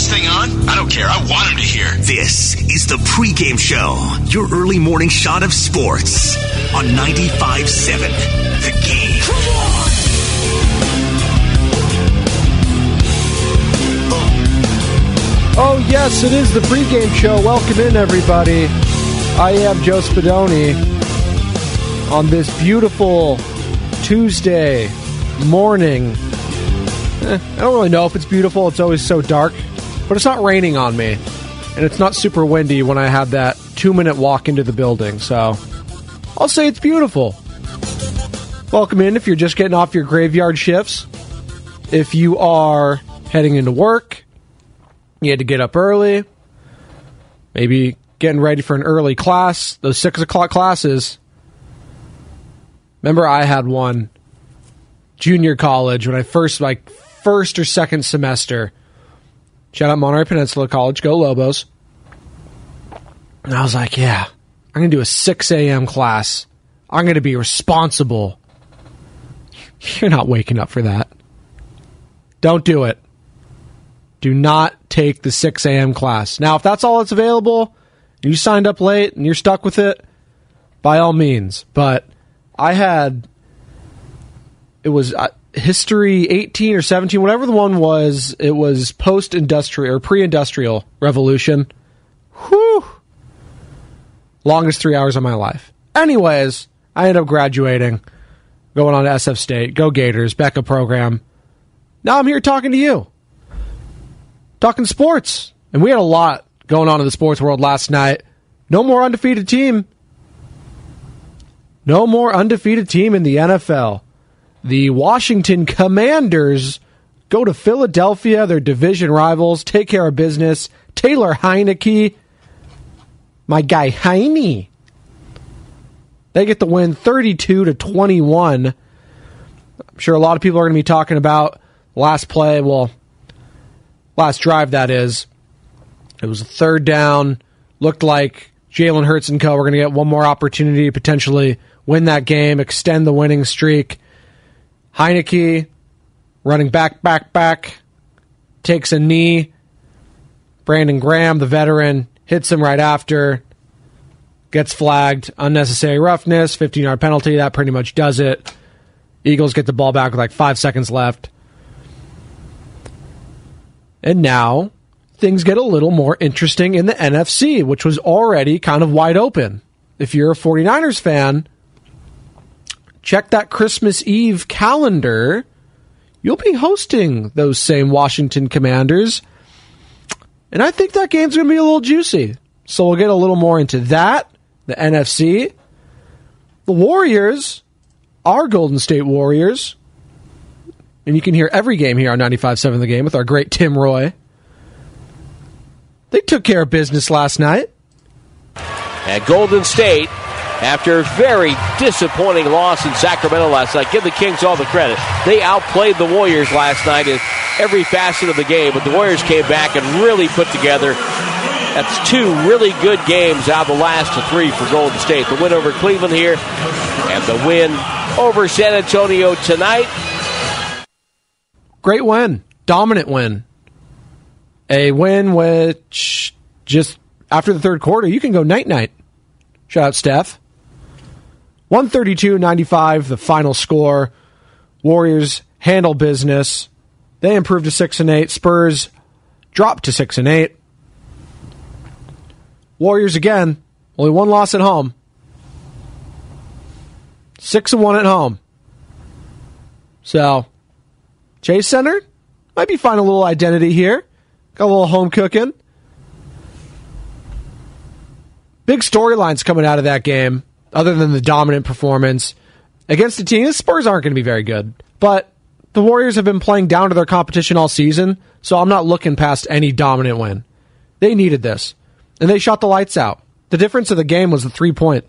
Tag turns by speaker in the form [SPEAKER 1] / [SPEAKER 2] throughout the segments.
[SPEAKER 1] this thing on? I don't care. I want him to hear.
[SPEAKER 2] This is the pregame show, your early morning shot of sports on 95.7 The Game.
[SPEAKER 3] Oh, yes, it is the pregame show. Welcome in, everybody. I am Joe Spadoni on this beautiful Tuesday morning. Eh, I don't really know if it's beautiful. It's always so dark, but it's not raining on me. And it's not super windy when I have that two minute walk into the building. So I'll say it's beautiful. Welcome in if you're just getting off your graveyard shifts. If you are heading into work, you had to get up early, maybe getting ready for an early class, those six o'clock classes. Remember, I had one junior college when I first, like, first or second semester. Shout out Monterey Peninsula College, go Lobos. And I was like, yeah, I'm going to do a 6 a.m. class. I'm going to be responsible. You're not waking up for that. Don't do it. Do not take the 6 a.m. class. Now, if that's all that's available, you signed up late and you're stuck with it, by all means. But I had, it was history 18 or 17, whatever the one was, it was post industrial or pre industrial revolution. Whew. Longest three hours of my life. Anyways, I ended up graduating, going on to SF State, go Gators, BECA program. Now I'm here talking to you talking sports. And we had a lot going on in the sports world last night. No more undefeated team. No more undefeated team in the NFL. The Washington Commanders go to Philadelphia, their division rivals, take care of business. Taylor Heineke, my guy Heine, they get the win 32 to 21. I'm sure a lot of people are going to be talking about last play. Well, last drive that is. It was a third down. Looked like Jalen Hurts and co. were going to get one more opportunity to potentially win that game, extend the winning streak. Heineke running back, back, back, takes a knee. Brandon Graham, the veteran, hits him right after, gets flagged. Unnecessary roughness, 15 yard penalty. That pretty much does it. Eagles get the ball back with like five seconds left. And now things get a little more interesting in the NFC, which was already kind of wide open. If you're a 49ers fan, check that Christmas Eve calendar. You'll be hosting those same Washington Commanders. And I think that game's going to be a little juicy. So we'll get a little more into that, the NFC. The Warriors, our Golden State Warriors, and you can hear every game here on 95.7 The Game with our great Tim Roye. They took care of business last night.
[SPEAKER 4] At Golden State, after a very disappointing loss in Sacramento last night, give the Kings all the credit. They outplayed the Warriors last night in every facet of the game, but the Warriors came back and really put together. That's two really good games out of the last three for Golden State. The win over Cleveland here, and the win over San Antonio tonight.
[SPEAKER 3] Great win. Dominant win. A win which just after the third quarter, you can go night night. Shout out Steph. 132 95, the final score. Warriors handle business. They improved to 6 and 8. Spurs dropped to 6 and 8. Warriors again, only one loss at home. 6 and 1 at home. So, Chase Center might be finding a little identity here. Got a little home cooking. Big storylines coming out of that game, other than the dominant performance against the team. The Spurs aren't going to be very good, but the Warriors have been playing down to their competition all season, so I'm not looking past any dominant win. They needed this, and they shot the lights out. The difference of the game was the three point,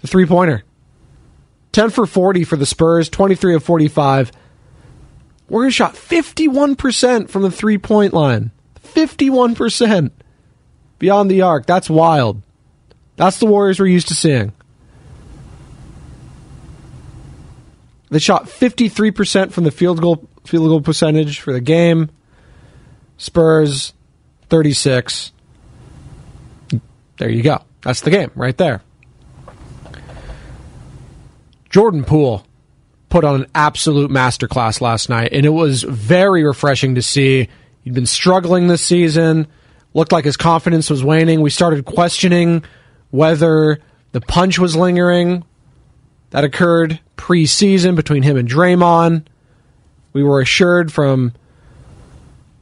[SPEAKER 3] the three pointer. 10 for 40 for the Spurs, 23 of 45. Warriors shot 51% from the three point line. 51% beyond the arc. That's wild. That's the Warriors we're used to seeing. They shot 53% from the field goal field goal percentage for the game. Spurs 36. There you go. That's the game right there. Jordan Poole put on an absolute masterclass last night, and it was very refreshing to see. He'd been struggling this season, looked like his confidence was waning. We started questioning whether the punch was lingering. That occurred preseason between him and Draymond. We were assured from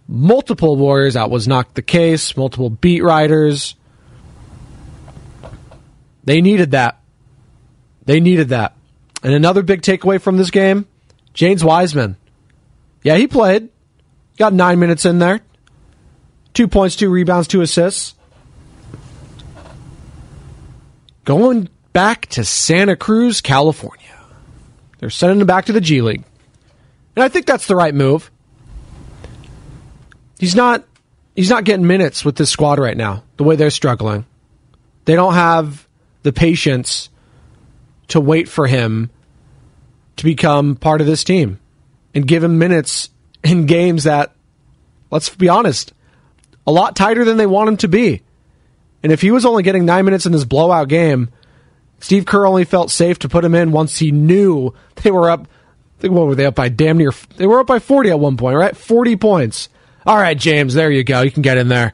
[SPEAKER 3] multiple Warriors that was not the case, multiple beat writers. They needed that. They needed that. And another big takeaway from this game James Wiseman. Yeah, he played. Got nine minutes in there. Two points, two rebounds, two assists. Going back to Santa Cruz, California. They're sending him back to the G League. And I think that's the right move. He's not he's not getting minutes with this squad right now, the way they're struggling. They don't have the patience to wait for him to become part of this team and give him minutes in games that, let's be honest, a lot tighter than they want him to be. And if he was only getting nine minutes in this blowout game, Steve Kerr only felt safe to put him in once he knew they were up. What were they up by? Damn near. They were up by 40 at one point, right? 40 points. All right, James, there you go. You can get in there.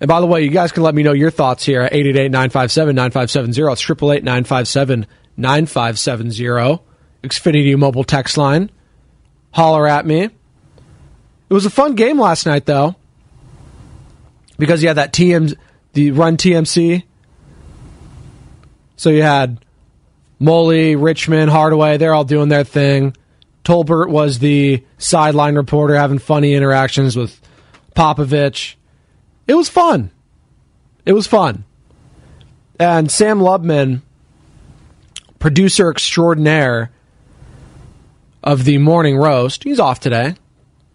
[SPEAKER 3] And by the way, you guys can let me know your thoughts here at 888-957-9570. It's 888-957-9570. Xfinity mobile text line. Holler at me. It was a fun game last night, though, because you had that TM, the run TMC. So you had Moley, Richmond, Hardaway. They're all doing their thing. Tolbert was the sideline reporter having funny interactions with Popovich. It was fun. It was fun. And Sam Lubman, producer extraordinaire of the morning roast, he's off today.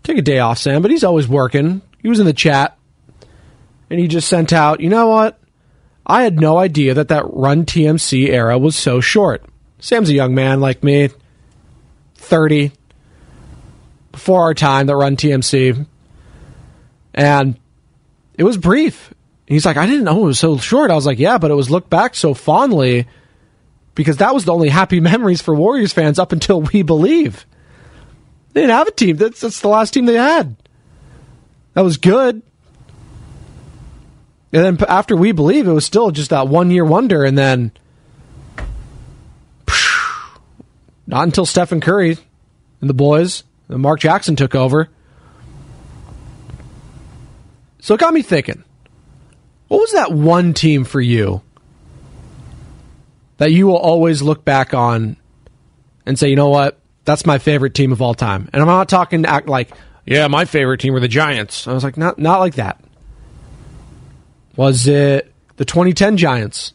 [SPEAKER 3] Take a day off, Sam, but he's always working. He was in the chat and he just sent out, you know what? I had no idea that that run TMC era was so short. Sam's a young man like me, 30, before our time that run TMC. And it was brief. He's like, I didn't know it was so short. I was like, yeah, but it was looked back so fondly because that was the only happy memories for Warriors fans up until we believe. They didn't have a team. That's, that's the last team they had. That was good. And then after we believe, it was still just that one year wonder. And then not until Stephen Curry and the boys, and Mark Jackson took over. So it got me thinking. What was that one team for you that you will always look back on and say, you know what? That's my favorite team of all time. And I'm not talking act like, yeah, my favorite team were the Giants. I was like, not not like that. Was it the 2010 Giants?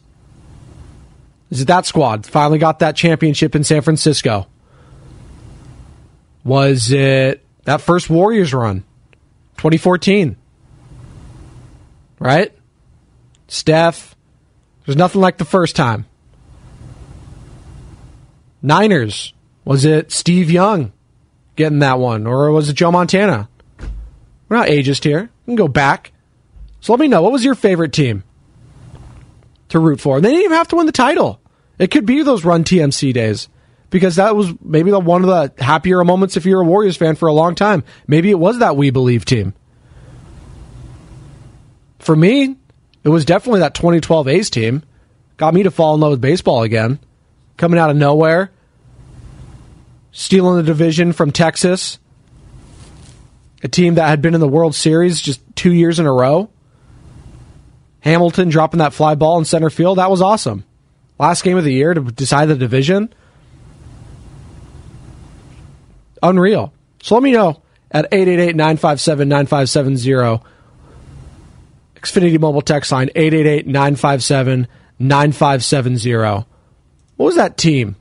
[SPEAKER 3] Is it that squad finally got that championship in San Francisco? Was it that first Warriors run, 2014? Right? Steph, there's nothing like the first time. Niners, was it Steve Young getting that one, or was it Joe Montana? We're not ageist here. We can go back. So let me know what was your favorite team to root for. And they didn't even have to win the title. It could be those run TMC days because that was maybe the one of the happier moments if you're a Warriors fan for a long time. Maybe it was that We Believe team. For me, it was definitely that 2012 A's team. Got me to fall in love with baseball again. Coming out of nowhere, stealing the division from Texas, a team that had been in the World Series just two years in a row. Hamilton dropping that fly ball in center field, that was awesome. Last game of the year to decide the division. Unreal. So let me know at 888 957 9570. Xfinity mobile text line 888 957 9570. What was that team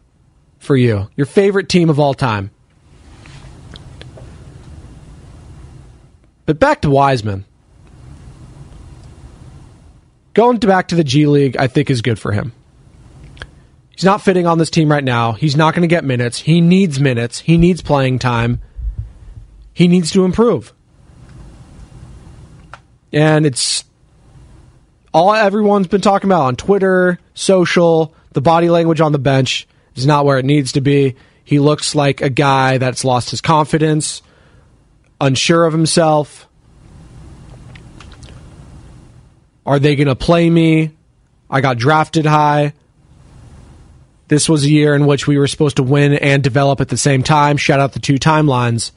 [SPEAKER 3] for you? Your favorite team of all time? But back to Wiseman. Going back to the G League, I think is good for him. He's not fitting on this team right now. He's not going to get minutes. He needs minutes. He needs playing time. He needs to improve. And it's all everyone's been talking about on Twitter, social, the body language on the bench is not where it needs to be. He looks like a guy that's lost his confidence, unsure of himself. Are they going to play me? I got drafted high. This was a year in which we were supposed to win and develop at the same time. Shout out the two timelines.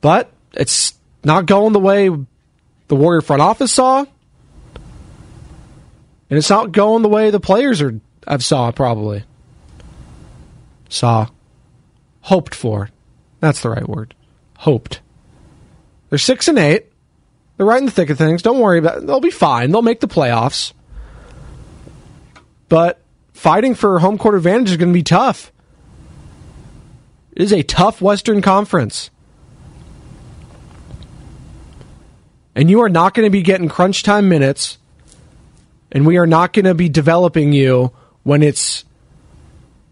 [SPEAKER 3] But it's not going the way the Warrior front office saw. And it's not going the way the players are have saw probably. Saw. Hoped for. That's the right word. Hoped. They're six and eight. They're right in the thick of things. Don't worry about it. They'll be fine. They'll make the playoffs. But fighting for home court advantage is going to be tough. It is a tough Western Conference. And you are not going to be getting crunch time minutes, and we are not going to be developing you when it's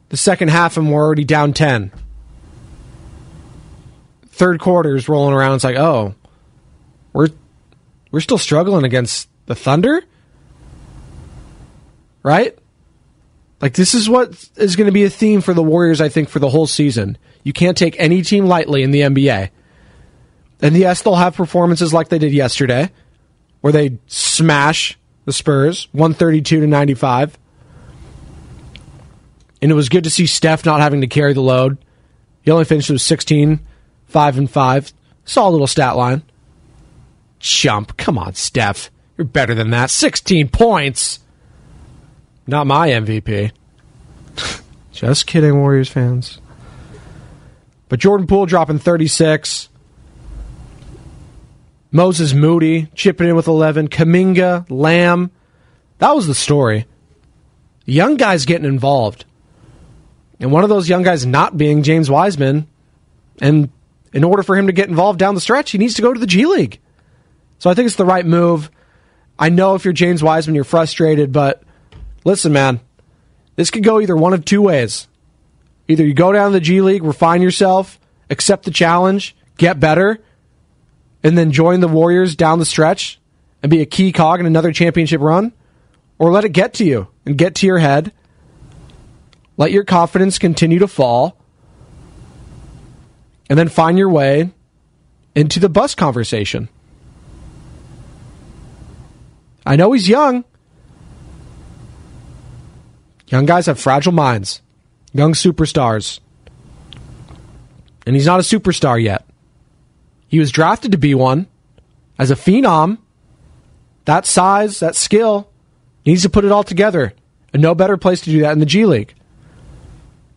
[SPEAKER 3] the second half and we're already down 10. Third quarter is rolling around. It's like, oh, we're we're still struggling against the Thunder, right? Like this is what is going to be a theme for the Warriors, I think, for the whole season. You can't take any team lightly in the NBA. And yes, they'll have performances like they did yesterday, where they smash the Spurs, 132 to 95. And it was good to see Steph not having to carry the load. He only finished with 16, 5 and 5. Saw a little stat line. Chump. Come on, Steph. You're better than that. 16 points. Not my MVP. Just kidding, Warriors fans. But Jordan Poole dropping 36. Moses Moody chipping in with 11. Kuminga, Lamb. That was the story. Young guys getting involved. And one of those young guys not being James Wiseman. And in order for him to get involved down the stretch, he needs to go to the G League. So I think it's the right move. I know if you're James Wiseman, you're frustrated, but listen, man, this could go either one of two ways. Either you go down to the G League, refine yourself, accept the challenge, get better, and then join the Warriors down the stretch and be a key cog in another championship run, or let it get to you and get to your head. Let your confidence continue to fall, and then find your way into the bus conversation. I know he's young. Young guys have fragile minds, young superstars. And he's not a superstar yet. He was drafted to be one as a phenom. That size, that skill, needs to put it all together. And no better place to do that in the G League.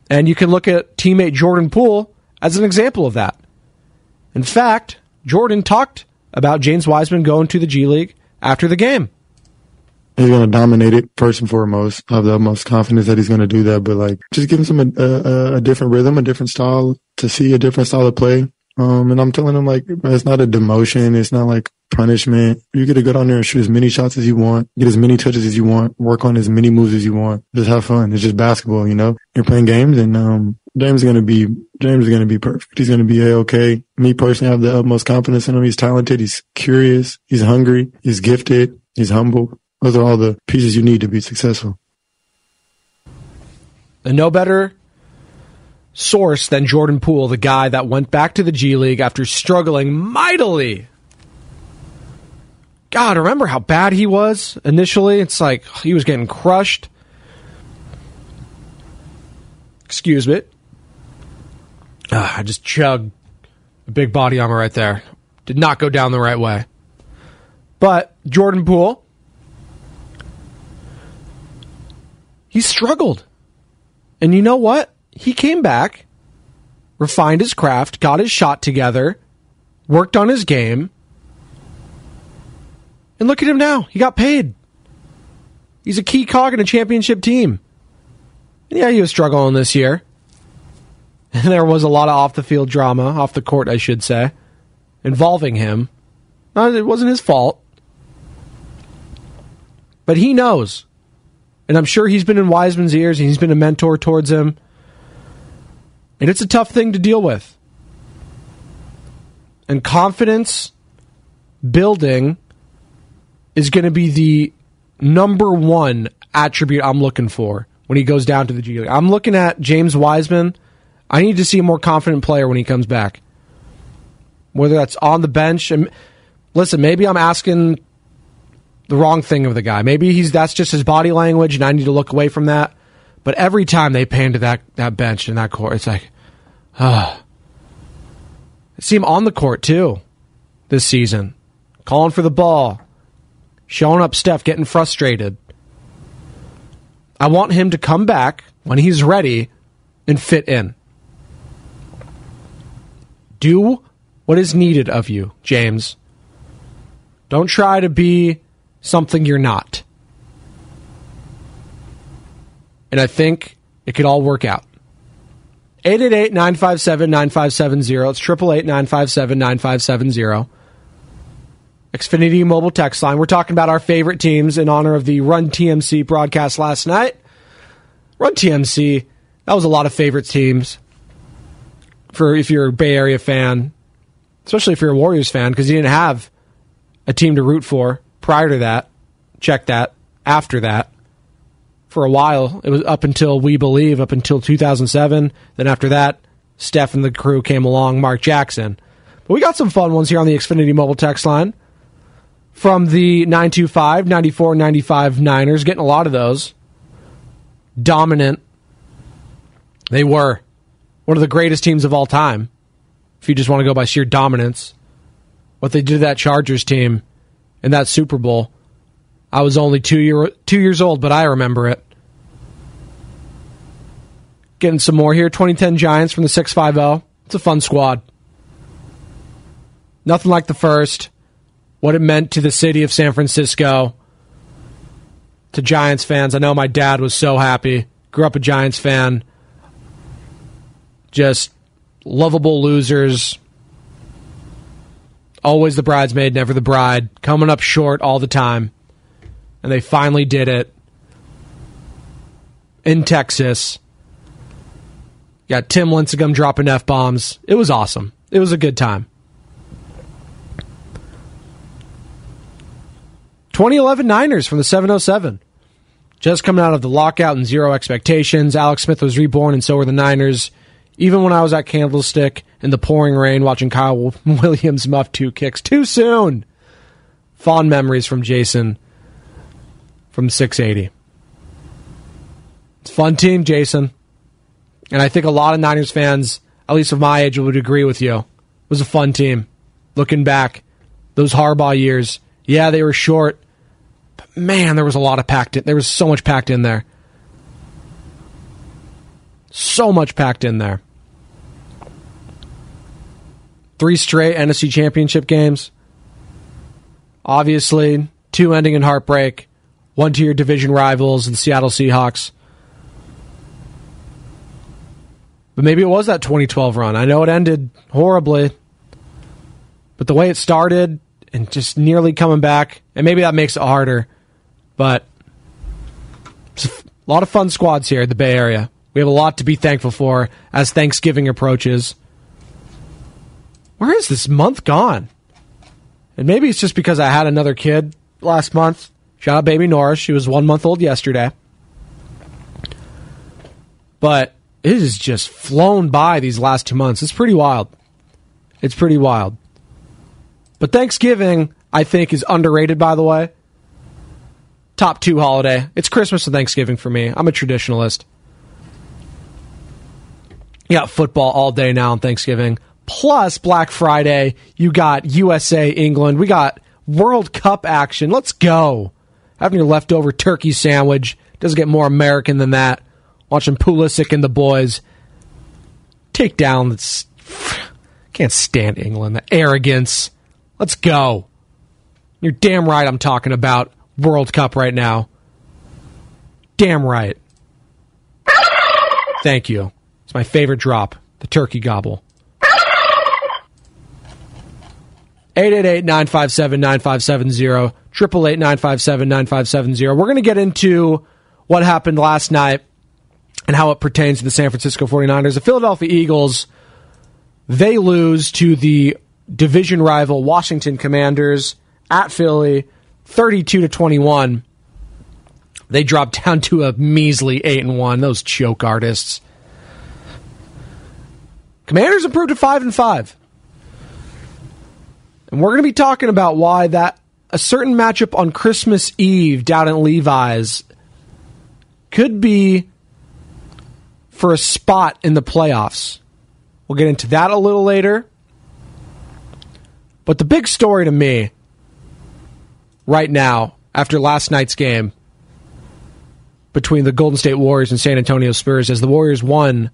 [SPEAKER 3] And you can look at teammate Jordan Poole as an example of that. In fact, Jordan talked about James Wiseman going to the G League after the game
[SPEAKER 5] he's going to dominate it first and foremost. I have the utmost confidence that he's going to do that, but like just give him some, a, a, a, different rhythm, a different style to see a different style of play. Um, and I'm telling him like, it's not a demotion. It's not like punishment. You get to go down there and shoot as many shots as you want, get as many touches as you want, work on as many moves as you want. Just have fun. It's just basketball, you know, you're playing games and, um, James is going to be, James is going to be perfect. He's going to be a-okay. Me personally, I have the utmost confidence in him. He's talented. He's curious. He's hungry. He's gifted. He's humble. Those are all the pieces you need to be successful.
[SPEAKER 3] And no better source than Jordan Poole, the guy that went back to the G League after struggling mightily. God, remember how bad he was initially? It's like he was getting crushed. Excuse me. Uh, I just chugged a big body armor right there. Did not go down the right way. But Jordan Poole, he struggled. And you know what? He came back, refined his craft, got his shot together, worked on his game. And look at him now. He got paid. He's a key cog in a championship team. And yeah, he was struggling this year. And there was a lot of off the field drama, off the court, I should say, involving him. it wasn't his fault. But he knows And I'm sure he's been in Wiseman's ears and he's been a mentor towards him. And it's a tough thing to deal with. And confidence building is going to be the number one attribute I'm looking for when he goes down to the G League. I'm looking at James Wiseman. I need to see a more confident player when he comes back. Whether that's on the bench and listen, maybe I'm asking the wrong thing of the guy. Maybe he's that's just his body language and I need to look away from that. But every time they pan to that, that bench and that court, it's like, ah. I see him on the court too this season, calling for the ball, showing up Steph, getting frustrated. I want him to come back when he's ready and fit in. Do what is needed of you, James. Don't try to be something you're not. And I think it could all work out. 888 957 9570. It's 888 957 9570. Xfinity mobile text line. We're talking about our favorite teams in honor of the Run TMC broadcast last night. Run TMC, that was a lot of favorite teams for if you're a Bay Area fan, especially if you're a Warriors fan, because you didn't have a team to root for prior to that. Check that. After that, for a while, it was up until we believe up until 2007. Then after that, Steph and the crew came along, Mark Jackson. But we got some fun ones here on the Xfinity mobile text line from the 925, 94, 95 Niners, getting a lot of those. Dominant. They were one of the greatest teams of all time, if you just want to go by sheer dominance. What they did to that Chargers team in that Super Bowl. I was only two year two years old, but I remember it. Getting some more here. 2010 Giants from the 650. It's a fun squad. Nothing like the first what it meant to the city of San Francisco, to Giants fans. I know my dad was so happy. Grew up a Giants fan. Just lovable losers. Always the bridesmaid, never the bride. Coming up short all the time. And they finally did it in Texas. Got Tim Lincecum dropping F bombs. It was awesome. It was a good time. 2011 Niners from the 707. Just coming out of the lockout and zero expectations. Alex Smith was reborn, and so were the Niners. Even when I was at Candlestick in the pouring rain watching Kyle Williams muff two kicks too soon. Fond memories from Jason from 680. It's a fun team, Jason. And I think a lot of Niners fans, at least of my age, would agree with you. It was a fun team. Looking back, those Harbaugh years, yeah, they were short, but man, there was a lot of packed in. There was so much packed in there. So much packed in there. Three straight NFC championship games. Obviously, two ending in heartbreak. One to your division rivals, the Seattle Seahawks. But maybe it was that 2012 run. I know it ended horribly. But the way it started and just nearly coming back, and maybe that makes it harder. But a lot of fun squads here in the Bay Area. We have a lot to be thankful for as Thanksgiving approaches. Where is this month gone? And maybe it's just because I had another kid last month. Shout out baby Norris. She was one month old yesterday. But it has just flown by these last two months. It's pretty wild. It's pretty wild. But Thanksgiving, I think, is underrated, by the way top two holiday. It's Christmas and Thanksgiving for me. I'm a traditionalist. Yeah, football all day now on Thanksgiving. Plus Black Friday, you got USA, England. We got World Cup action. Let's go. Having your leftover turkey sandwich doesn't get more American than that. Watching Pulisic and the boys take down this. Can't stand England. The arrogance. Let's go. You're damn right I'm talking about World Cup right now. Damn right. Thank you. It's my favorite drop, the turkey gobble. 888-957-9570, 888-957-9570. We're going to get into what happened last night and how it pertains to the San Francisco 49ers. The Philadelphia Eagles, they lose to the division rival Washington Commanders at Philly 32 to 21. They dropped down to a measly 8 and 1, those choke artists. Commanders improved to 5 and 5. And we're going to be talking about why that a certain matchup on Christmas Eve down at Levi's could be for a spot in the playoffs. We'll get into that a little later. But the big story to me right now, after last night's game between the Golden State Warriors and San Antonio Spurs, as the Warriors won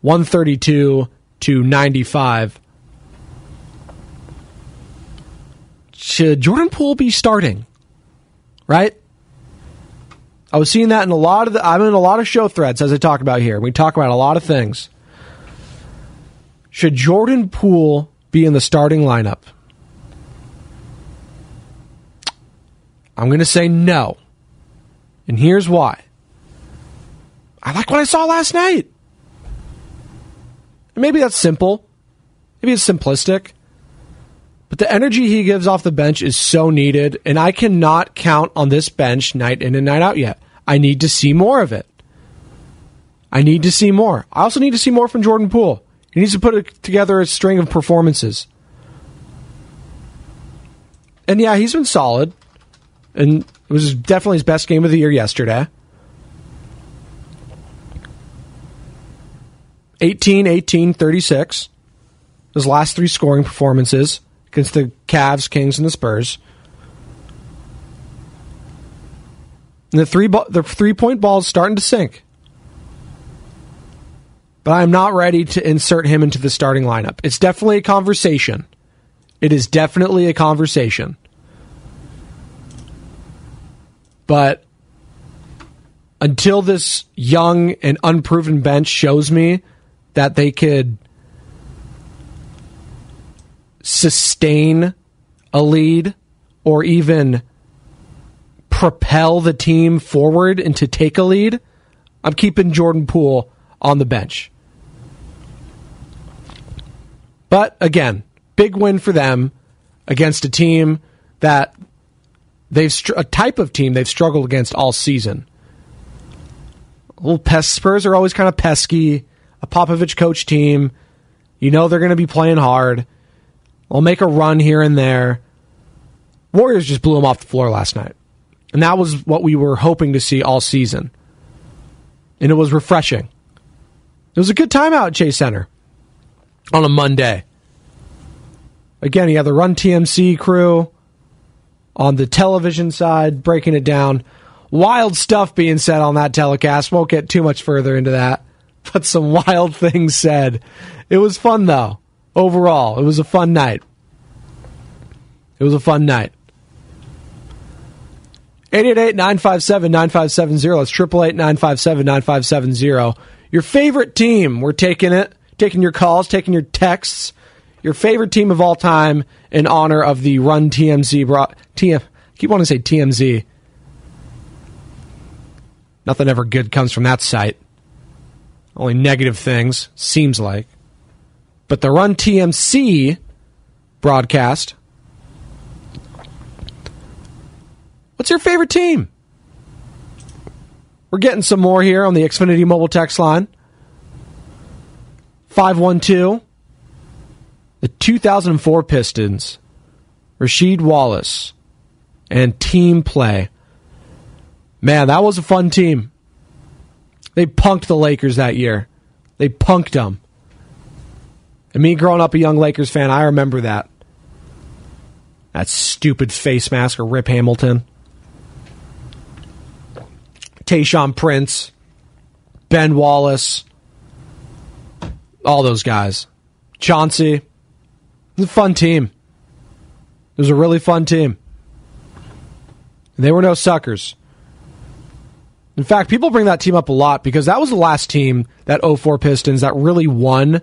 [SPEAKER 3] 132 to 95 should Jordan Poole be starting? Right? I was seeing that in a lot of the I'm in a lot of show threads as I talk about here. We talk about a lot of things. Should Jordan Poole be in the starting lineup? I'm going to say no. And here's why. I like what I saw last night. Maybe that's simple. Maybe it's simplistic. But the energy he gives off the bench is so needed, and I cannot count on this bench night in and night out yet. I need to see more of it. I need to see more. I also need to see more from Jordan Poole. He needs to put together a string of performances. And yeah, he's been solid. And it was definitely his best game of the year yesterday. 18, 18, 36. His last three scoring performances against the Cavs, Kings, and the Spurs. And the three the three point ball is starting to sink. But I'm not ready to insert him into the starting lineup. It's definitely a conversation. It is definitely a conversation. But until this young and unproven bench shows me that they could sustain a lead or even propel the team forward and to take a lead, I'm keeping Jordan Poole on the bench. But again, big win for them against a team that they've a type of team they've struggled against all season. Little pest Spurs are always kind of pesky. A Popovich coach team, you know they're going to be playing hard. I'll make a run here and there. Warriors just blew them off the floor last night. And that was what we were hoping to see all season. And it was refreshing. It was a good time out at Chase Center on a Monday. Again, you have the Run TMC crew on the television side breaking it down. Wild stuff being said on that telecast. Won't get too much further into that, but some wild things said. It was fun, though overall. It was a fun night. It was a fun night. 888-957-9570. That's 888-957-9570. Your favorite team. We're taking it, taking your calls, taking your texts. Your favorite team of all time in honor of the Run TMZ. Bro- TM, keep wanting to say TMZ. Nothing ever good comes from that site. Only negative things, seems like. But the Run TMC broadcast. What's your favorite team? We're getting some more here on the Xfinity mobile text line. 512. The 2004 Pistons. Rasheed Wallace. And team play. Man, that was a fun team. They punked the Lakers that year. They punked them. And me growing up a young Lakers fan, I remember that. That stupid face mask of Rip Hamilton. Tayshaun Prince, Ben Wallace, all those guys. Chauncey. It was a fun team. It was a really fun team. They were no suckers. In fact, people bring that team up a lot because that was the last team, that 04 Pistons, that really won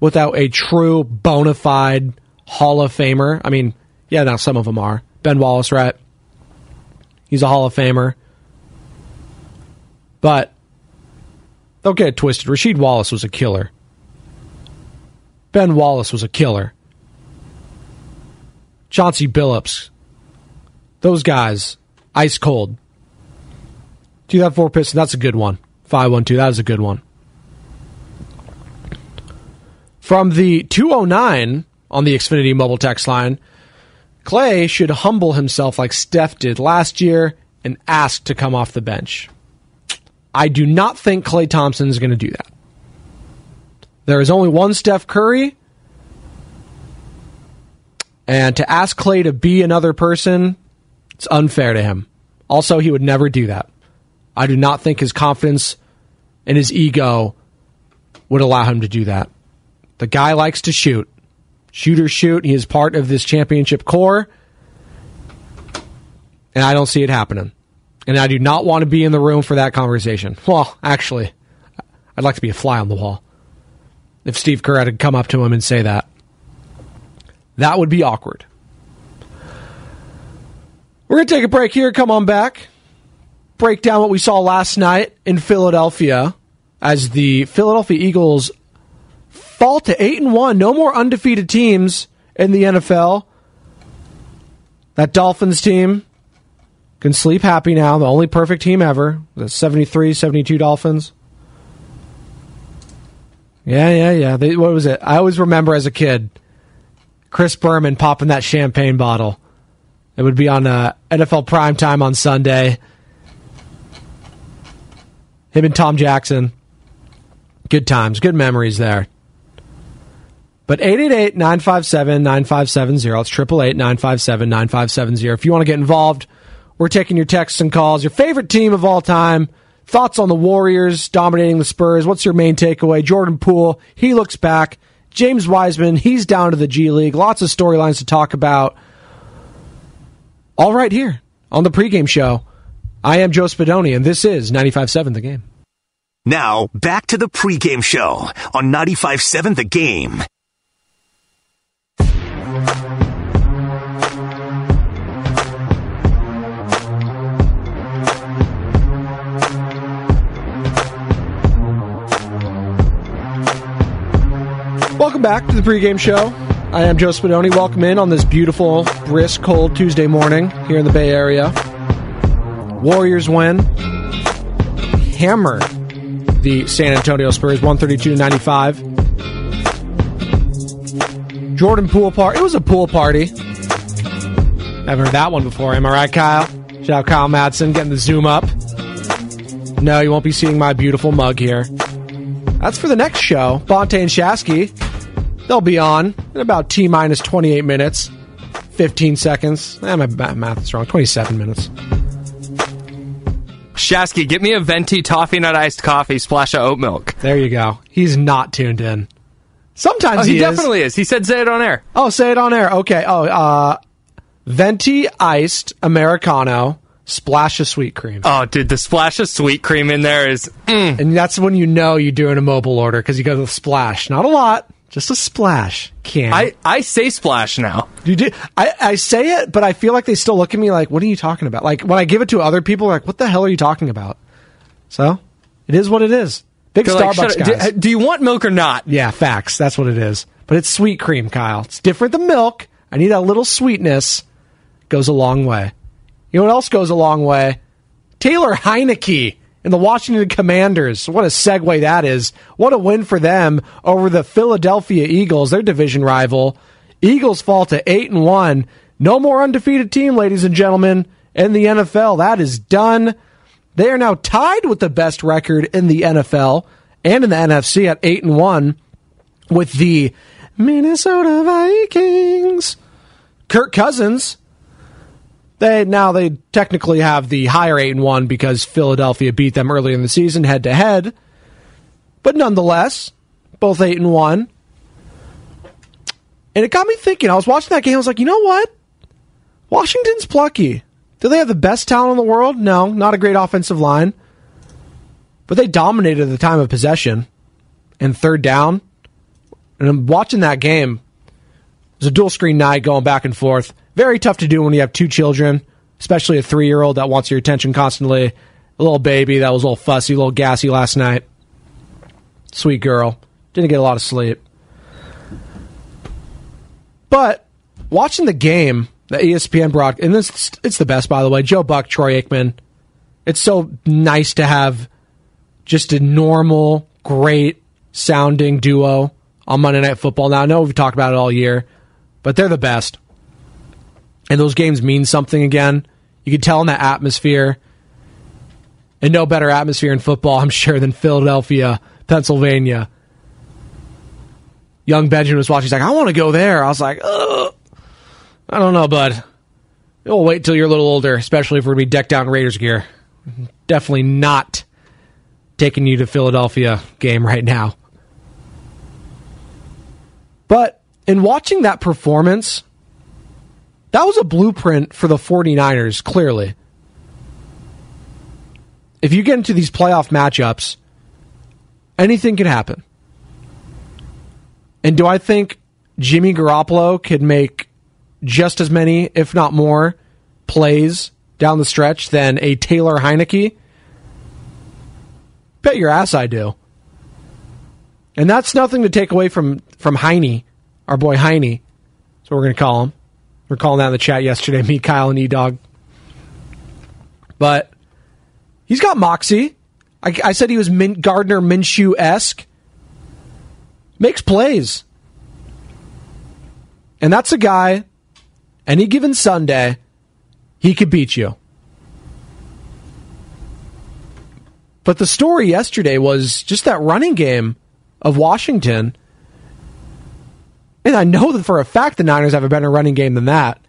[SPEAKER 3] without a true bona fide Hall of Famer. I mean, yeah, now some of them are. Ben Wallace, right? He's a Hall of Famer. But don't get it twisted. Rasheed Wallace was a killer. Ben Wallace was a killer. Chauncey Billups. Those guys, ice cold. 2004 Pistons, that's a good one. 512, that is a good one. From the 209 on the Xfinity mobile text line, Klay should humble himself like Steph did last year and ask to come off the bench. I do not think Klay Thompson is going to do that. There is only one Steph Curry. And to ask Klay to be another person, it's unfair to him. Also, he would never do that. I do not think his confidence and his ego would allow him to do that. The guy likes to shoot. Shoot or shoot. He is part of this championship core. And I don't see it happening. And I do not want to be in the room for that conversation. Well, actually, I'd like to be a fly on the wall. If Steve Kerr had come up to him and say that, that would be awkward. We're going to take a break here. Come on back. Break down what we saw last night in Philadelphia as the Philadelphia Eagles fall to 8 and 1. No more undefeated teams in the NFL. That Dolphins team can sleep happy now. The only perfect team ever. The 73 72 Dolphins. Yeah, yeah, yeah. They, what was it? I always remember as a kid Chris Berman popping that champagne bottle. It would be on uh, NFL prime time on Sunday. Him and Tom Jackson. Good times, good memories there. But 888 957 9570. It's 888 957 9570. If you want to get involved, we're taking your texts and calls. Your favorite team of all time. Thoughts on the Warriors dominating the Spurs? What's your main takeaway? Jordan Poole, he looks back. James Wiseman, he's down to the G League. Lots of storylines to talk about. All right here on the pregame show. I am Joe Spadoni, and this is 95.7 The Game.
[SPEAKER 2] Now, back to the pregame show on 95.7 The Game.
[SPEAKER 3] Welcome back to the pregame show. I am Joe Spadoni. Welcome in on this beautiful, brisk, cold Tuesday morning here in the Bay Area. Warriors win. Hammer the San Antonio Spurs 132 95. Jordan pool party. It was a pool party. Haven't heard that one before. Am I right, Kyle? Shout out Kyle Madsen getting the zoom up. No, you won't be seeing my beautiful mug here. That's for the next show. Bonta and Shasky. They'll be on in about T minus 28 minutes, 15 seconds. Eh, my math is wrong. 27 minutes.
[SPEAKER 6] Shasky, get me a venti toffee nut iced coffee, splash of oat milk.
[SPEAKER 3] There you go. He's not tuned in. Sometimes
[SPEAKER 6] Oh,
[SPEAKER 3] he,
[SPEAKER 6] he,
[SPEAKER 3] is.
[SPEAKER 6] definitely is. He said say it on air.
[SPEAKER 3] Oh, say it on air. Okay. Oh, uh, venti iced americano, splash of sweet cream,
[SPEAKER 6] Oh, dude, the splash of sweet cream in there is. Mm.
[SPEAKER 3] and that's when you know you're doing a mobile order because you go with splash. Not a lot, just a splash. Can
[SPEAKER 6] I, I say splash now.
[SPEAKER 3] You do. I, I say it, but I feel like they still look at me like, "What are you talking about?" Like when I give it to other people, like, "What the hell are you talking about?" So, it is what it is. Big
[SPEAKER 6] They're like,
[SPEAKER 3] Starbucks
[SPEAKER 6] "Shut
[SPEAKER 3] guys.
[SPEAKER 6] Do, do you want milk or not?
[SPEAKER 3] yeah, facts. That's what it is. But it's sweet cream, Kyle. It's different than milk. I need that little sweetness. Goes a long way. You know what else goes a long way? Taylor Heineke and the Washington Commanders. What a segue that is. What a win for them over the Philadelphia Eagles, their division rival. Eagles fall to 8 and 1. No more undefeated team, ladies and gentlemen, in the NFL. That is done. They are now tied with the best record in the NFL and in the NFC at 8 and 1 with the Minnesota Vikings. Kirk Cousins they now they technically have the higher eight and one because Philadelphia beat them earlier in the season head to head. But nonetheless, both eight and one. And it got me thinking. I was watching that game. I was like, you know what? Washington's plucky. Do they have the best talent in the world? No, not a great offensive line. But they dominated the time of possession and third down. And I'm watching that game. It was a dual screen night going back and forth. Very tough to do when you have two children, especially a three year old that wants your attention constantly, a little baby that was a little fussy, a little gassy last night. Sweet girl. Didn't get a lot of sleep. But watching the game, the ESPN broadcast, and this it's the best by the way. Joe Buck, Troy Aikman. It's so nice to have just a normal, great sounding duo on Monday Night Football. Now I know we've talked about it all year, but they're the best. And those games mean something again. You can tell in that atmosphere. And no better atmosphere in football, I'm sure, than Philadelphia, Pennsylvania. Young Benjamin was watching. He's like, I want to go there. I was like, Ugh. I don't know, bud. We'll wait till you're a little older, especially if we're going to be decked out in Raiders gear. Definitely not taking you to Philadelphia game right now. But in watching that performance, that was a blueprint for the 49ers, clearly. If you get into these playoff matchups, anything can happen. And do I think Jimmy Garoppolo could make just as many, if not more, plays down the stretch than a Taylor Heinicke? Bet your ass I do. And that's nothing to take away from from Heine, our boy Heine. So we're going to call him. We're calling that in the chat yesterday, me, Kyle, and E Dog. But he's got moxie. I, I said he was Min, Gardner Minshew esque. Makes plays. And that's a guy, any given Sunday, he could beat you. But the story yesterday was just that running game of Washington. And I know that for a fact the Niners have a better running game than that.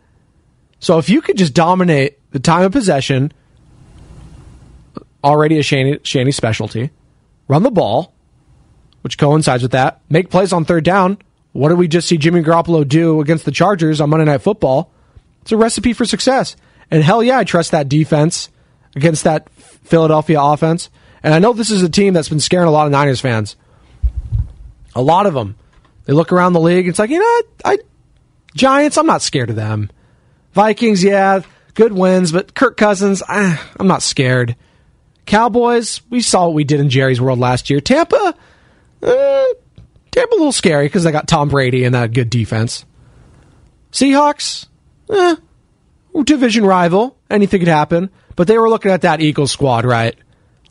[SPEAKER 3] So if you could just dominate the time of possession, already a Shanny, Shanny specialty, run the ball, which coincides with that, make plays on third down. What did we just see Jimmy Garoppolo do against the Chargers on Monday Night Football? It's a recipe for success. And hell yeah, I trust that defense against that Philadelphia offense. And I know this is a team that's been scaring a lot of Niners fans. A lot of them. They look around the league. It's like, you know, I, I Giants, I'm not scared of them. Vikings, yeah, good wins, but Kirk Cousins, ah, I'm not scared. Cowboys, we saw what we did in Jerry's World last year. Tampa, eh, Tampa a little scary because they got Tom Brady and that good defense. Seahawks, eh, division rival. Anything could happen. But they were looking at that Eagles squad, right?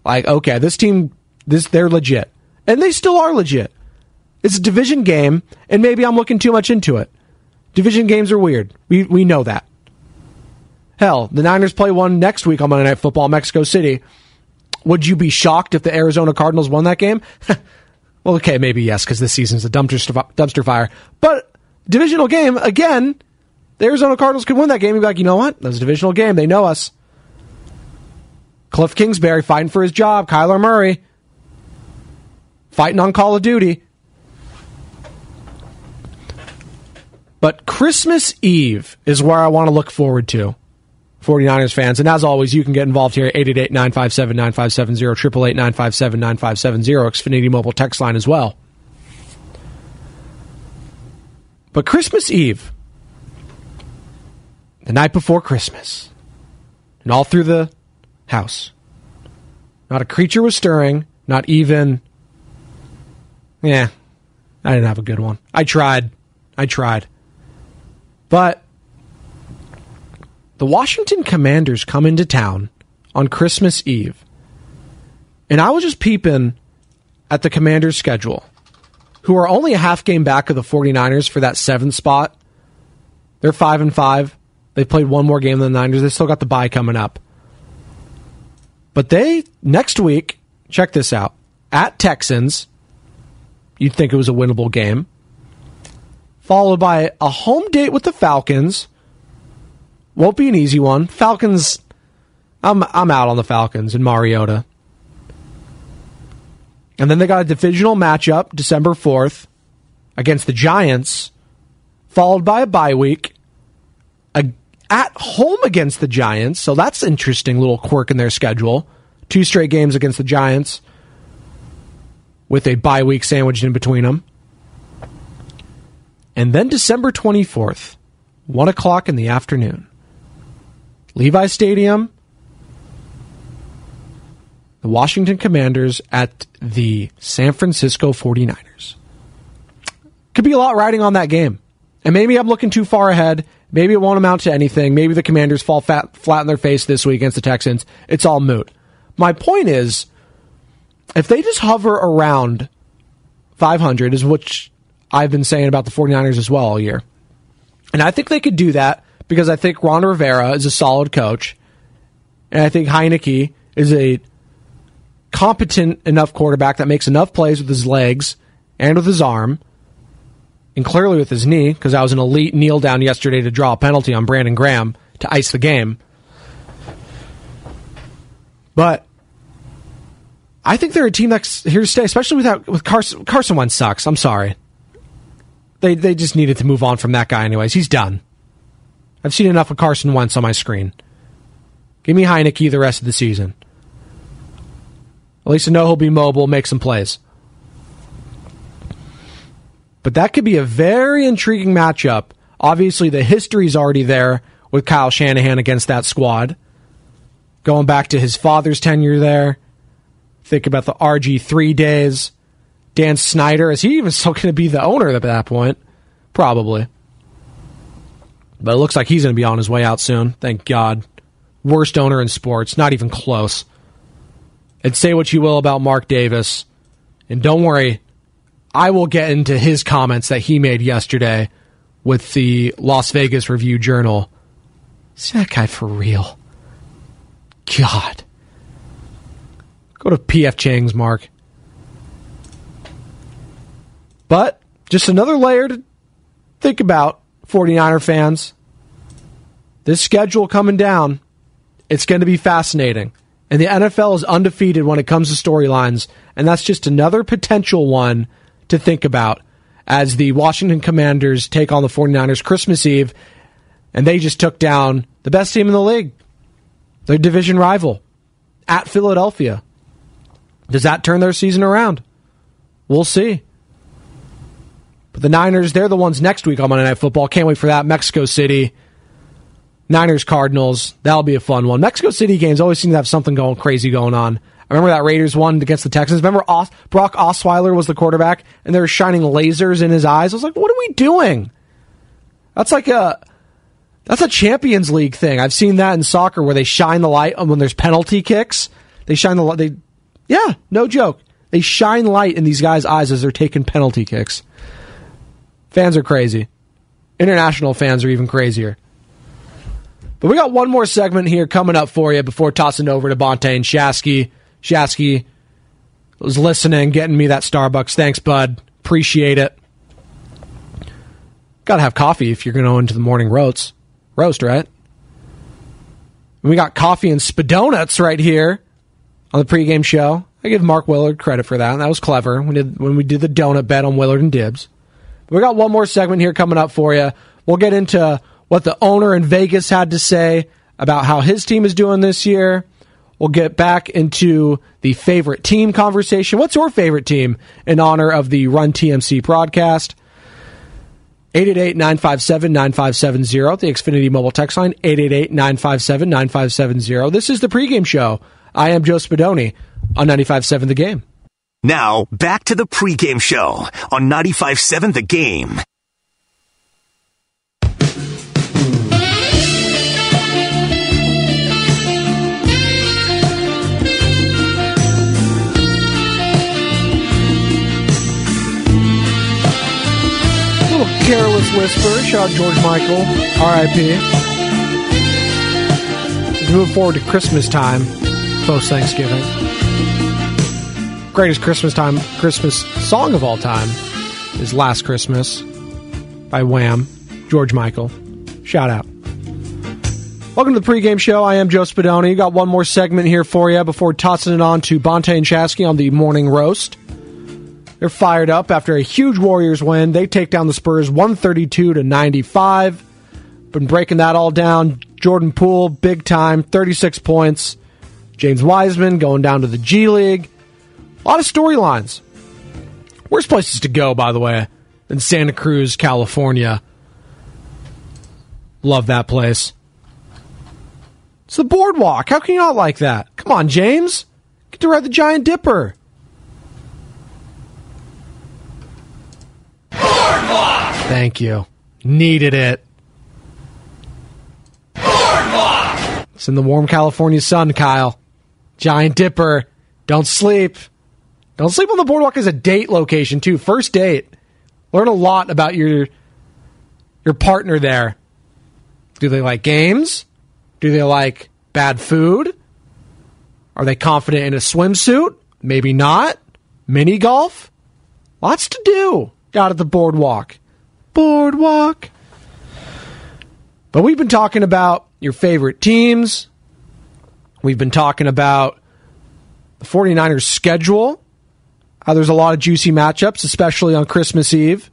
[SPEAKER 3] Like, okay, this team, this they're legit, and they still are legit. It's a division game, and maybe I'm looking too much into it. Division games are weird. We we know that. Hell, the Niners play one next week on Monday Night Football, Mexico City. Would you be shocked if the Arizona Cardinals won that game? well, okay, maybe yes, because this season's a dumpster dumpster fire. But divisional game again. The Arizona Cardinals could win that game. You'd be like, you know what? That's a divisional game. They know us. Kliff Kingsbury fighting for his job. Kyler Murray fighting on Call of Duty. But Christmas Eve is where I want to look forward to. 49ers fans. And as always, you can get involved here at 888-957-9570, 888-957-9570, Xfinity mobile text line as well. But Christmas Eve, the night before Christmas, and all through the house, not a creature was stirring, not even, yeah, I didn't have a good one. I tried. I tried. But the Washington Commanders come into town on Christmas Eve. And I was just peeping at the Commanders' schedule, who are only a half game back of the 49ers for that seventh spot. They're 5 and 5. They've played one more game than the Niners. They still got the bye coming up. But they, next week, check this out at Texans, you'd think it was a winnable game followed by a home date with the Falcons. Won't be an easy one. Falcons, I'm I'm out on the Falcons and Mariota. And then they got a divisional matchup December 4th against the Giants, followed by a bye week a, at home against the Giants. So that's interesting little quirk in their schedule. Two straight games against the Giants with a bye week sandwiched in between them. And then December 24th, 1 o'clock in the afternoon, Levi Stadium, the Washington Commanders at the San Francisco 49ers. Could be a lot riding on that game. And maybe I'm looking too far ahead. Maybe it won't amount to anything. Maybe the Commanders fall fat, flat in their face this week against the Texans. It's all moot. My point is, if they just hover around 500, is which I've been saying about the 49ers as well all year. And I think they could do that because I think Ron Rivera is a solid coach. And I think Heinicke is a competent enough quarterback that makes enough plays with his legs and with his arm and clearly with his knee because I was an elite kneel down yesterday to draw a penalty on Brandon Graham to ice the game. But I think they're a team that's here to stay, especially without with Carson. Carson Wentz sucks. I'm sorry. They they just needed to move on from that guy anyways. He's done. I've seen enough of Carson Wentz on my screen. Give me Heinicke the rest of the season. At least I know he'll be mobile, make some plays. But that could be a very intriguing matchup. Obviously, the history's already there with Kyle Shanahan against that squad. Going back to his father's tenure there. Think about the RG3 days. Dan Snyder, is he even still going to be the owner at that point? Probably. But it looks like he's going to be on his way out soon. Thank God. Worst owner in sports. Not even close. And say what you will about Mark Davis. And don't worry, I will get into his comments that he made yesterday with the Las Vegas Review Journal. Is that guy for real? God. Go to PF Chang's, Mark. But just another layer to think about, 49er fans. This schedule coming down, it's going to be fascinating. And the NFL is undefeated when it comes to storylines, and that's just another potential one to think about as the Washington Commanders take on the 49ers Christmas Eve, and they just took down the best team in the league, their division rival, at Philadelphia. Does that turn their season around? We'll see. But the Niners, they're the ones next week on Monday Night Football. Can't wait for that. Mexico City. Niners Cardinals. That'll be a fun one. Mexico City games always seem to have something going crazy going on. I remember that Raiders one against the Texans. Remember Os- Brock Osweiler was the quarterback and they were shining lasers in his eyes. I was like, what are we doing? That's like a that's a Champions League thing. I've seen that in soccer where they shine the light when there's penalty kicks. They shine the light. They, yeah, no joke. They shine light in these guys' eyes as they're taking penalty kicks. Fans are crazy. International fans are even crazier. But we got one more segment here coming up for you before tossing over to Bonta and Shasky. Shasky was listening, getting me that Starbucks. Thanks, bud. Appreciate it. Got to have coffee if you're going to go into the morning roast. Roast, right? We got coffee and spadonuts right here on the pregame show. I give Mark Willard credit for that. That was clever when, when we did the donut bet on Willard and Dibs. We got one more segment here coming up for you. We'll get into what the owner in Vegas had to say about how his team is doing this year. We'll get back into the favorite team conversation. What's your favorite team in honor of the Run TMC broadcast? 888-957-9570, the Xfinity mobile text line, 888-957-9570. This is the pregame show. I am Joe Spadoni on 95.7 The Game.
[SPEAKER 2] Now, back to the pregame show on 95.7 The Game.
[SPEAKER 3] little careless whisper. Shout out George Michael, R.I.P. Move forward to Christmas time, post Thanksgiving. Greatest Christmas time, Christmas song of all time is "Last Christmas" by Wham. George Michael. Shout out. Welcome to the pregame show. I am Joe Spadoni. Got one more segment here for you before tossing it on to Bonta and Shasky on the morning roast. They're fired up after a huge Warriors win. They take down the Spurs 132 to 95. Been breaking that all down. Jordan Poole, big time, 36 points. James Wiseman going down to the G League. A lot of storylines. Worst places to go, by the way, in Santa Cruz, California. Love that place. It's the boardwalk. How can you not like that? Come on, James. Get to ride the Giant Dipper.
[SPEAKER 1] Boardwalk!
[SPEAKER 3] Thank you. Needed it.
[SPEAKER 1] Boardwalk!
[SPEAKER 3] It's in the warm California sun, Kyle. Giant Dipper. Don't sleep. Don't sleep on the boardwalk as a date location too. First date. Learn a lot about your your partner there. Do they like games? Do they like bad food? Are they confident in a swimsuit? Maybe not. Mini golf? Lots to do out at the boardwalk. Boardwalk. But we've been talking about your favorite teams. We've been talking about the 49ers schedule. How there's a lot of juicy matchups, especially on Christmas Eve,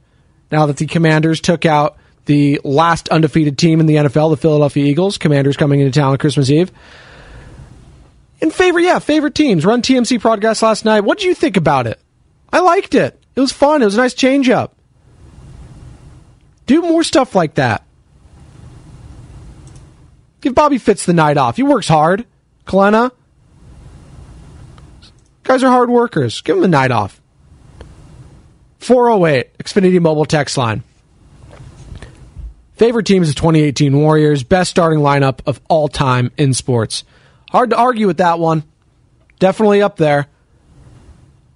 [SPEAKER 3] now that the Commanders took out the last undefeated team in the NFL, the Philadelphia Eagles. Commanders coming into town on Christmas Eve. In favor, yeah, favorite teams. Run TMC podcast last night. What did you think about it? I liked it. It was fun. It was a nice change up. Do more stuff like that. Give Bobby Fitz the night off. He works hard. Kelenna. Guys are hard workers. Give them the night off. 408, Xfinity Mobile text line. Favorite teams of 2018 Warriors. Best starting lineup of all time in sports. Hard to argue with that one. Definitely up there.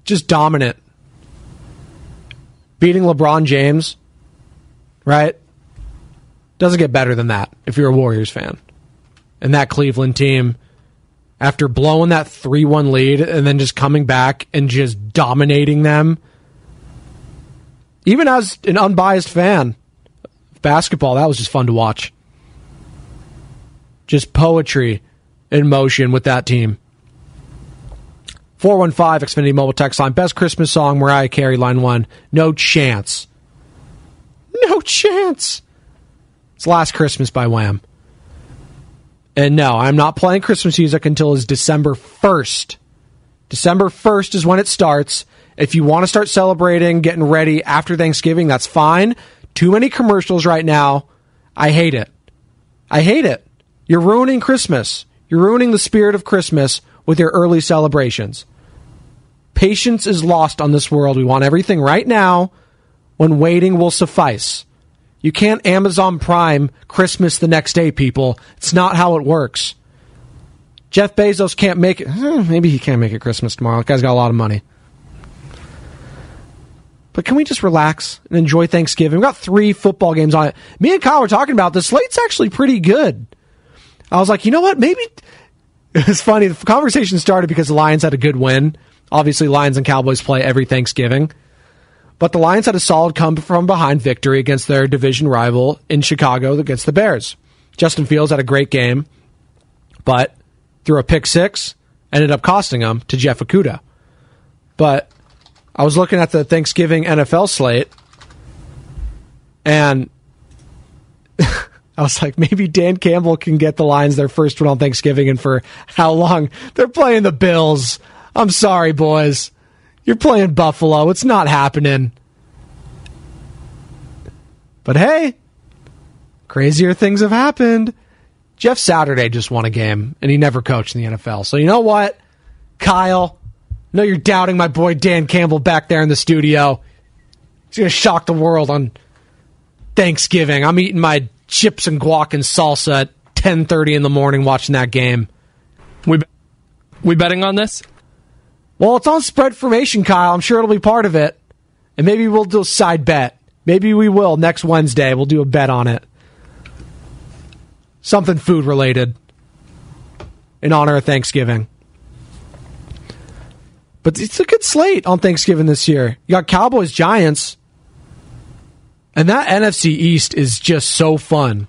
[SPEAKER 3] Just dominant. Beating LeBron James, right? Doesn't get better than that if you're a Warriors fan. And that Cleveland team, after blowing that 3 1 lead and then just coming back and just dominating them, even as an unbiased fan of basketball, that was just fun to watch. Just poetry in motion with that team. 415 Xfinity Mobile Text Line. Best Christmas song, Mariah Carey, line one. No chance. No chance. It's Last Christmas by Wham. And no, I'm not playing Christmas music until is December 1st. December 1st is when it starts. If you want to start celebrating, getting ready after Thanksgiving, that's fine. Too many commercials right now. I hate it. I hate it. You're ruining Christmas. You're ruining the spirit of Christmas with your early celebrations. Patience is lost on this world. We want everything right now when waiting will suffice. You can't Amazon Prime Christmas the next day, people. It's not how it works. Jeff Bezos can't make it. eh, Maybe he can't make it Christmas tomorrow. The guy's got a lot of money. But can we just relax and enjoy Thanksgiving? We've got three football games on it. Me and Kyle were talking about the slate's actually pretty good. I was like, you know what? Maybe it's funny. The conversation started because the Lions had a good win. Obviously, Lions and Cowboys play every Thanksgiving. But the Lions had a solid come from behind victory against their division rival in Chicago against the Bears. Justin Fields had a great game, but threw a pick six, ended up costing him to Jeff Okudah. But I was looking at the Thanksgiving NFL slate, and I was like, maybe Dan Campbell can get the Lions their first one on Thanksgiving, and for how long? They're playing the Bills. I'm sorry, boys. You're playing Buffalo. It's not happening. But hey, crazier things have happened. Jeff Saturday just won a game, and he never coached in the NFL. So you know what, Kyle? I know you're doubting my boy Dan Campbell back there in the studio. He's going to shock the world on Thanksgiving. I'm eating my chips and guac and salsa at 10:30 in the morning watching that game.
[SPEAKER 6] We we betting on this?
[SPEAKER 3] Well, it's on spread formation, Kyle. I'm sure it'll be part of it. And maybe we'll do a side bet. Maybe we will next Wednesday. We'll do a bet on it. Something food related in honor of Thanksgiving. But it's a good slate on Thanksgiving this year. You got Cowboys, Giants. And that NFC East is just so fun.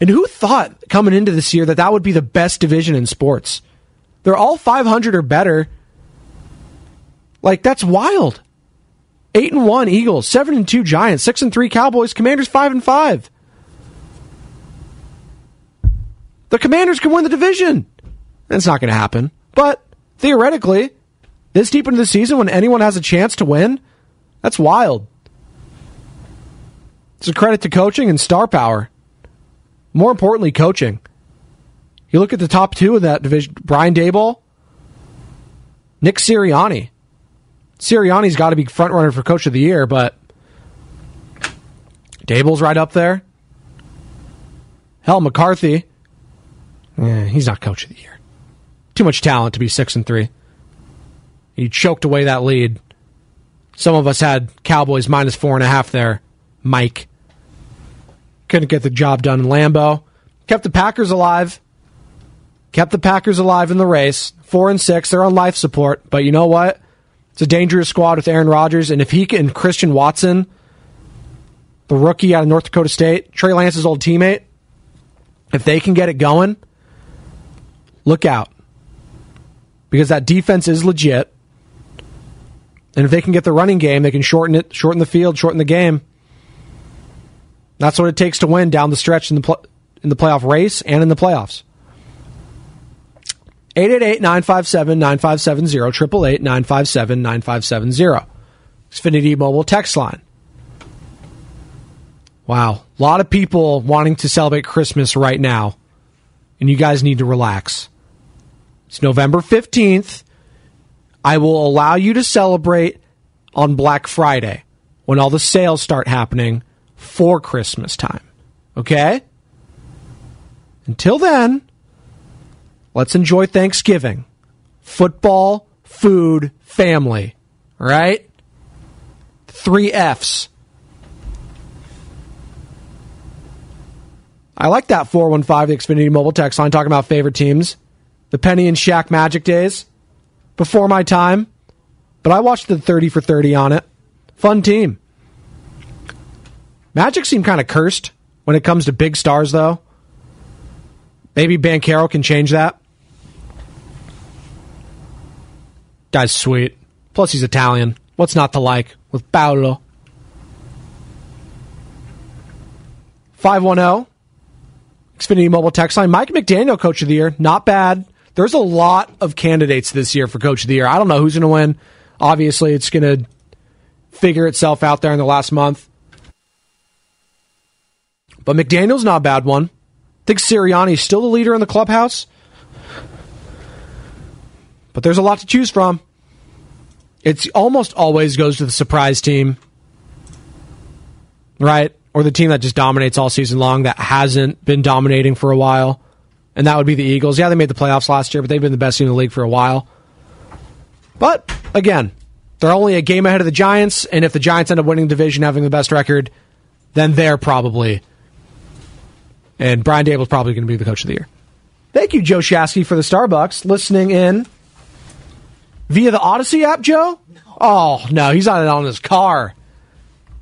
[SPEAKER 3] And who thought coming into this year that that would be the best division in sports? They're all 500 or better. Like that's wild. 8 and 1 Eagles, 7 and 2 Giants, 6 and 3 Cowboys, Commanders 5 and 5. The Commanders can win the division. That's not going to happen. But theoretically, this deep into the season when anyone has a chance to win, that's wild. It's a credit to coaching and star power. More importantly, coaching. You look at the top two of that division Brian Daboll, Nick Sirianni. Sirianni's got to be front runner for coach of the year, but Daboll's right up there. Hell, McCarthy. Eh, he's not coach of the year. Too much talent to be six and three. He choked away that lead. Some of us had Cowboys minus four and a half there. Mike couldn't get the job done in Lambeau. Kept the Packers alive. Kept the Packers alive in the race. Four and six. They're on life support. But you know what? It's a dangerous squad with Aaron Rodgers, and if he can Christian Watson, the rookie out of North Dakota State, Trey Lance's old teammate, if they can get it going, look out. Because that defense is legit. And if they can get the running game, they can shorten it, shorten the field, shorten the game. That's what it takes to win down the stretch in the pl- in the playoff race and in the playoffs. 888-957-9570, 888-957-9570. Xfinity Mobile text line. Wow. A lot of people wanting to celebrate Christmas right now. And you guys need to relax. It's November 15th. I will allow you to celebrate on Black Friday when all the sales start happening for Christmas time. Okay? Until then, let's enjoy Thanksgiving. Football, food, family. Right? Three F's. I like that 415, the Xfinity mobile text line, talking about favorite teams. The Penny and Shaq Magic days. Before my time. But I watched the 30 for 30 on it. Fun team. Magic seem kind of cursed when it comes to big stars, though. Maybe Banchero can change that. Guy's sweet. Plus, he's Italian. What's not to like with Paolo? 510 Xfinity Mobile text line. Mike McDaniel, Coach of the Year. Not bad. There's a lot of candidates this year for Coach of the Year. I don't know who's going to win. Obviously, it's going to figure itself out there in the last month. But McDaniel's not a bad one. I think Sirianni's still the leader in the clubhouse. But there's a lot to choose from. It's almost always goes to the surprise team. Right? Or the team that just dominates all season long that hasn't been dominating for a while. And that would be the Eagles. Yeah, they made the playoffs last year, but they've been the best team in the league for a while. But again, they're only a game ahead of the Giants, and if the Giants end up winning the division, having the best record, then they're probably and Brian Daboll's probably going to be the coach of the year. Thank you, Joe Shasky, for the Starbucks. Listening in via the Audacy app, Joe? Oh, no, he's on it on his car.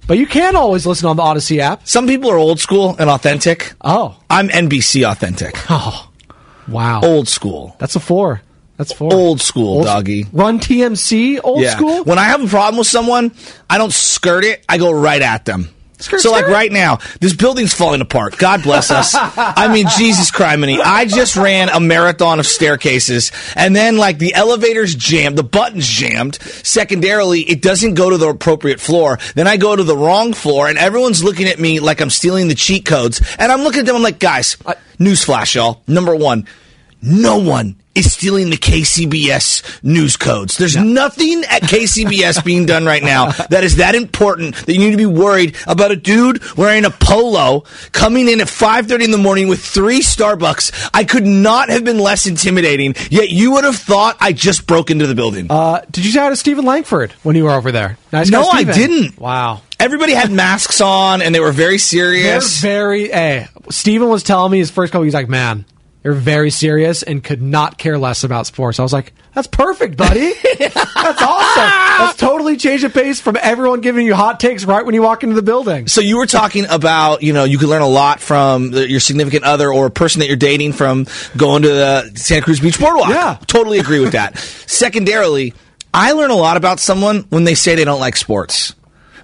[SPEAKER 3] But you can always listen on the Audacy app.
[SPEAKER 7] Some people are old school and authentic.
[SPEAKER 3] Oh.
[SPEAKER 7] I'm NBC authentic.
[SPEAKER 3] Oh. Wow.
[SPEAKER 7] Old school.
[SPEAKER 3] That's a four. That's four.
[SPEAKER 7] Old school, old, doggy.
[SPEAKER 3] Run TMC, old
[SPEAKER 7] yeah.
[SPEAKER 3] school?
[SPEAKER 7] When I have a problem with someone, I don't skirt it, I go right at them.
[SPEAKER 3] Skirt,
[SPEAKER 7] so, like right now, this building's falling apart. God bless us. I mean, Jesus criminy. I just ran a marathon of staircases, and then like the elevator's jammed, the button's jammed. Secondarily, it doesn't go to the appropriate floor. Then I go to the wrong floor, and everyone's looking at me like I'm stealing the cheat codes. And I'm looking at them. I'm like, guys, newsflash, y'all. Number one, no one is stealing the KCBS news codes. There's nothing at KCBS being done right now that is that important that you need to be worried about a dude wearing a polo coming in at 5:30 in the morning with three Starbucks. I could not have been less intimidating. Yet you would have thought I just broke into the building.
[SPEAKER 3] Uh, did you say hi to Stephen Langford when you were over there? Nice
[SPEAKER 7] no, I didn't.
[SPEAKER 3] Wow.
[SPEAKER 7] Everybody had masks on and they were very
[SPEAKER 3] They're
[SPEAKER 7] serious.
[SPEAKER 3] very. Hey, Steven was telling me his first couple. He's like, man, you're very serious and could not care less about sports. I was like, that's perfect, buddy. that's awesome. That's totally changed the pace from everyone giving you hot takes right when you walk into the building.
[SPEAKER 7] So you were talking about, you know, you could learn a lot from your significant other or a person that you're dating from going to the Santa Cruz Beach Boardwalk.
[SPEAKER 3] Yeah.
[SPEAKER 7] Totally agree with that. Secondarily, I learn a lot about someone when they say they don't like sports.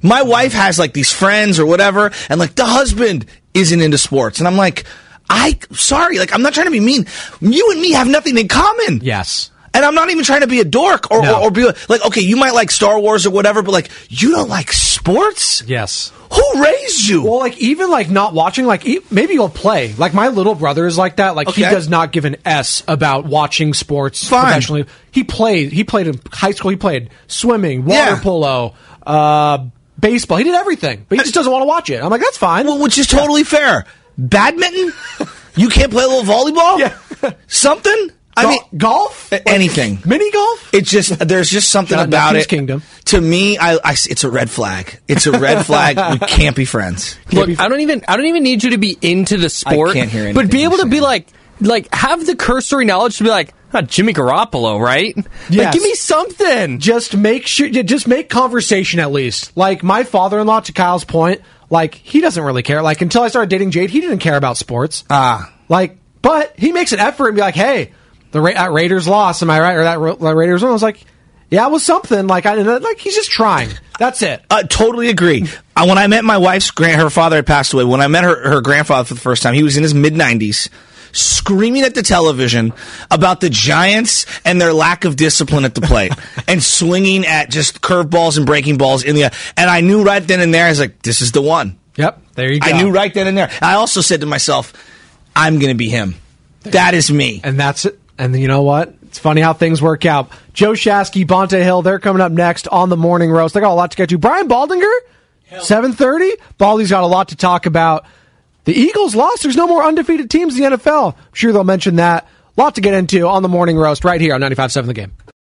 [SPEAKER 7] My wife has like these friends or whatever, and like the husband isn't into sports. And I'm like, I, sorry, like I'm not trying to be mean. You and me have nothing in common.
[SPEAKER 3] Yes.
[SPEAKER 7] And I'm not even trying to be a dork or,
[SPEAKER 3] No.
[SPEAKER 7] or, or be like, okay, you might like Star Wars or whatever, but like, you don't like sports?
[SPEAKER 3] Yes.
[SPEAKER 7] Who raised you?
[SPEAKER 3] Well, like even like not watching, like e- maybe you'll play. Like my little brother is like that. Like he does not give an s about watching sports
[SPEAKER 7] Fine.
[SPEAKER 3] professionally. He played. He played in high school. He played swimming, water
[SPEAKER 7] Yeah.
[SPEAKER 3] polo, uh, baseball. He did everything, but he just doesn't want to watch it. I'm like, that's fine.
[SPEAKER 7] Well, which is totally fair. Badminton? you can't play a little volleyball?
[SPEAKER 3] Yeah.
[SPEAKER 7] Something? I
[SPEAKER 3] Gol-
[SPEAKER 7] mean,
[SPEAKER 3] golf,
[SPEAKER 7] a- anything.
[SPEAKER 3] mini golf.
[SPEAKER 7] It's just there's just something
[SPEAKER 3] Shout out
[SPEAKER 7] about
[SPEAKER 3] Nephew's
[SPEAKER 7] it.
[SPEAKER 3] Kingdom.
[SPEAKER 7] To me, I, I- it's a red flag. It's a red flag. We can't be friends.
[SPEAKER 6] Look, I don't even I don't even need you to be into the sport.
[SPEAKER 7] I can't hear
[SPEAKER 6] But be able to be like like have the cursory knowledge to be like, ah, Jimmy Garoppolo, right? Like give me something.
[SPEAKER 3] just make sure yeah, just make conversation at least like my father-in-law to kyle's point like he doesn't really care. Like until i started dating jade he didn't care about sports.
[SPEAKER 7] Ah.
[SPEAKER 3] like but he makes an effort and be like hey the Ra- that raiders lost am i right? Or that, Ra- that raiders won i was like yeah it was something. Like i like he's just trying. That's it.
[SPEAKER 7] Uh, totally agree. Uh, when I met my wife's grand, her father had passed away. When I met her, her grandfather for the first time, he was in his mid nineties, screaming at the television about the Giants and their lack of discipline at the plate, and swinging at just curveballs and breaking balls in the. And I knew right then and there, I was like, "This is the one."
[SPEAKER 3] yep there you go
[SPEAKER 7] I knew right then and there. I also said to myself, "I'm going to be him. That is me."
[SPEAKER 3] and that's it and you know what it's funny how things work out joe shasky bonta hill they're coming up next on the morning roast they got a lot to get to brian baldinger 7.30 baldy's got a lot to talk about the eagles lost. There's no more undefeated teams in the nfl i'm sure they'll mention that. A lot to get into on the morning roast right here on 95.7 the game